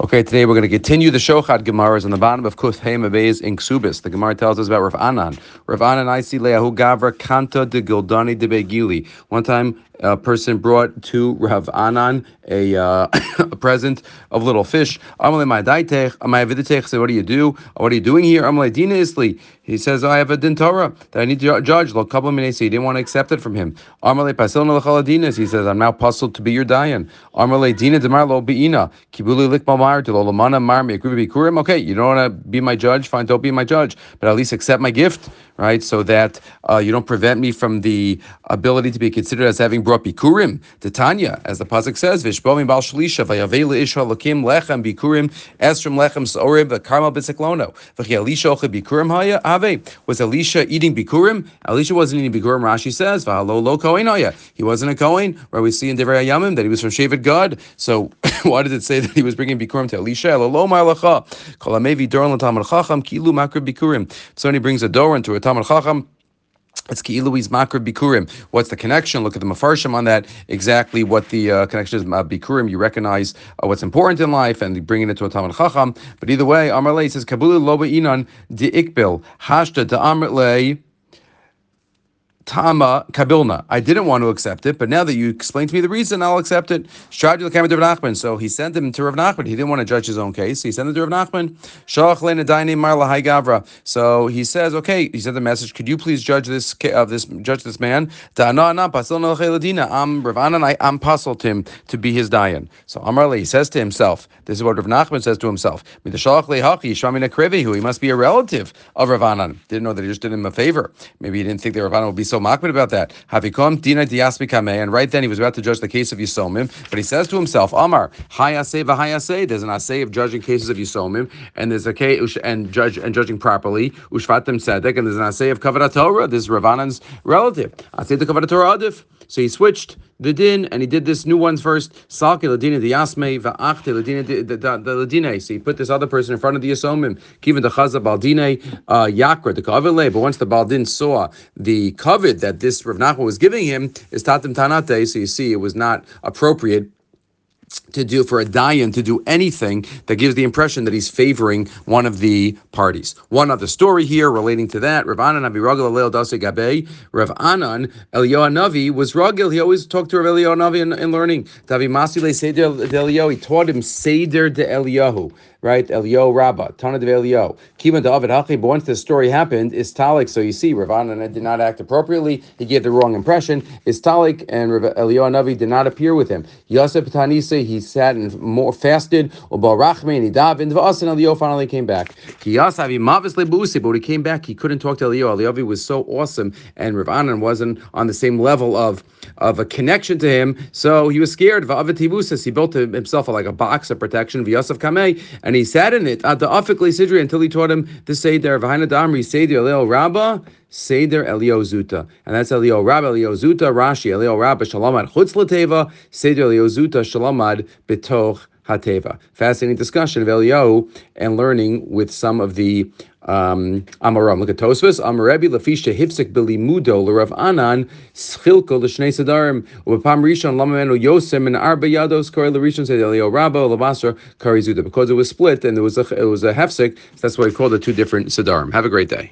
Okay, today we're going to continue the Shochad Gemaras on the bottom of Kuf Heim Abayz in Ksubis. The Gemara tells us about Rav Anan. Rav Anan I see Leahu Gavra Kanta de Gildani de Begili. One time a person brought to Rav Anan a, uh, a present of little fish. Amalei my daitech, my aviditech said, What do you do? What are you doing here? Amalei Dina Isli. He says, I have a din Torah that I need to judge. Lo couple minutes, he didn't want to accept it from him. Amalei Pasil Nalachaladinas. He says, I'm now puzzled to be your dayan. Amalei Dina Demar Lo Beina. Kibuli Likmal Mar to Lolamana Mar Bikurim. Okay, you don't want to be my judge, fine, don't be my judge, but at least accept my gift, right? So that uh, you don't prevent me from the ability to be considered as having brought bikurim. to Tanya, as the pasuk says, "Vishbomim bal shlisha vayavela isha lakim lechem bikurim esrim lechem sorib karmel b'siklono v'chi Elisha oche bikurim haya ave." Was Elisha eating bikurim? Elisha wasn't eating bikurim. Rashi says, "V'halo lo kohen haya." He wasn't a kohen. Where we see in Devrei Yamim that he was from Shevet Gad. So why did it say that he was bringing bikurim to Elisha? Lo ma'alacha kol amevi doron chacham kilu makra bikurim. So he brings a door into a tamad chacham. It's Ki'ilui's Makr Bikurim. What's the connection? Look at the Mafarshim on that, exactly what the uh, connection is. Uh, Bikurim, you recognize uh, what's important in life and bringing it to a Talmud Chacham. But either way, Amar says, Kabulu Loba Inan Di Ikbil, Hashta Da Amr Tama Kabilna. I didn't want to accept it, but now that you explained to me the reason, I'll accept it. So he sent him to Rav Nachman. He didn't want to judge his own case. He sent him to Rav Nachman. So he says, okay, he sent the message. Could you please judge this of uh, this judge this man? I'm Rav. I am puzzled him to be his dayan. So Amar he says to himself. This is what Rav Nachman says to himself. He must be a relative of Rav Anan. Didn't know that he just did him a favor. Maybe he didn't think that Rav Anan would be so makbid about that. Havikom dina diaspikame, and right then he was about to judge the case of Yisomim, but he says to himself, Amar, hayase v'hayase. There's an asay of judging cases of Yisomim, and there's a case and judge and judging properly, ushvatim tzedek, and there's an asay of kavarat Torah. This is Ravanan's relative. Asay the kavarat Torah adif. So he switched the din and he did this new ones first. Salke ladina the yasme va'achte ladina the ladine. So he put this other person in front of the yasomim. Given the chaza baldine uh, yakra the kavile. But once the baldin saw the covet that this Rav Nachman was giving him, is tatim tanate. So you see, it was not appropriate to do for a dayan to do anything that gives the impression that he's favoring one of the parties. One other story here relating to that: Rav Anan Abi Ragel Alel Dase Gabe. Rav Anan Eliyahu Navi was Ragel. He always talked to Rav Eliyahu Navi in, in learning. Tavi Masile Seder de Eliyahu. He taught him Seder de Eliyahu right? Elio Rabba, Tana de Elio. Kivan David Hachi, but once this story happened, is Talik. So you see, Rav Anan did not act appropriately. He gave the wrong impression. Is Talik and Rav Elio Navi did not appear with him. Yosef Tanise, he sat and more fasted. Ubal Rachme and he davened. V'asan Elio finally came back. Kiyasavi Mavis Lebusi, but when he came back, he couldn't talk to Elio. Elio was so awesome, and Rav Anan wasn't on the same level of of a connection to him. So he was scared. V'avet He built himself like a box of protection. V'Yosef Kamei and he sat in it at the Afikli Sidri until he taught him the Seder Vahina Damri Seder Elio Rabba Seder Elio Zuta, and that's Elio Rabba Elio Zuta Rashi Elio Rabba Shalomad Chutz Lateva Seder Elio Zuta Shalomad Betoch Hateva. Fascinating discussion of Elio and learning with some of the um, Amaram. Look at Tosfos. Amarebi lafisha hifsik bilimudo l'Rav Anan schilko l'shnei sadarim u'bapam rishon lamamenu yosem and arba yados kari l'rishon said Elio Rabba l'basra kari zuda because it was split and it was a it was a hefsik. So that's why we called the two different sadarim. Have a great day.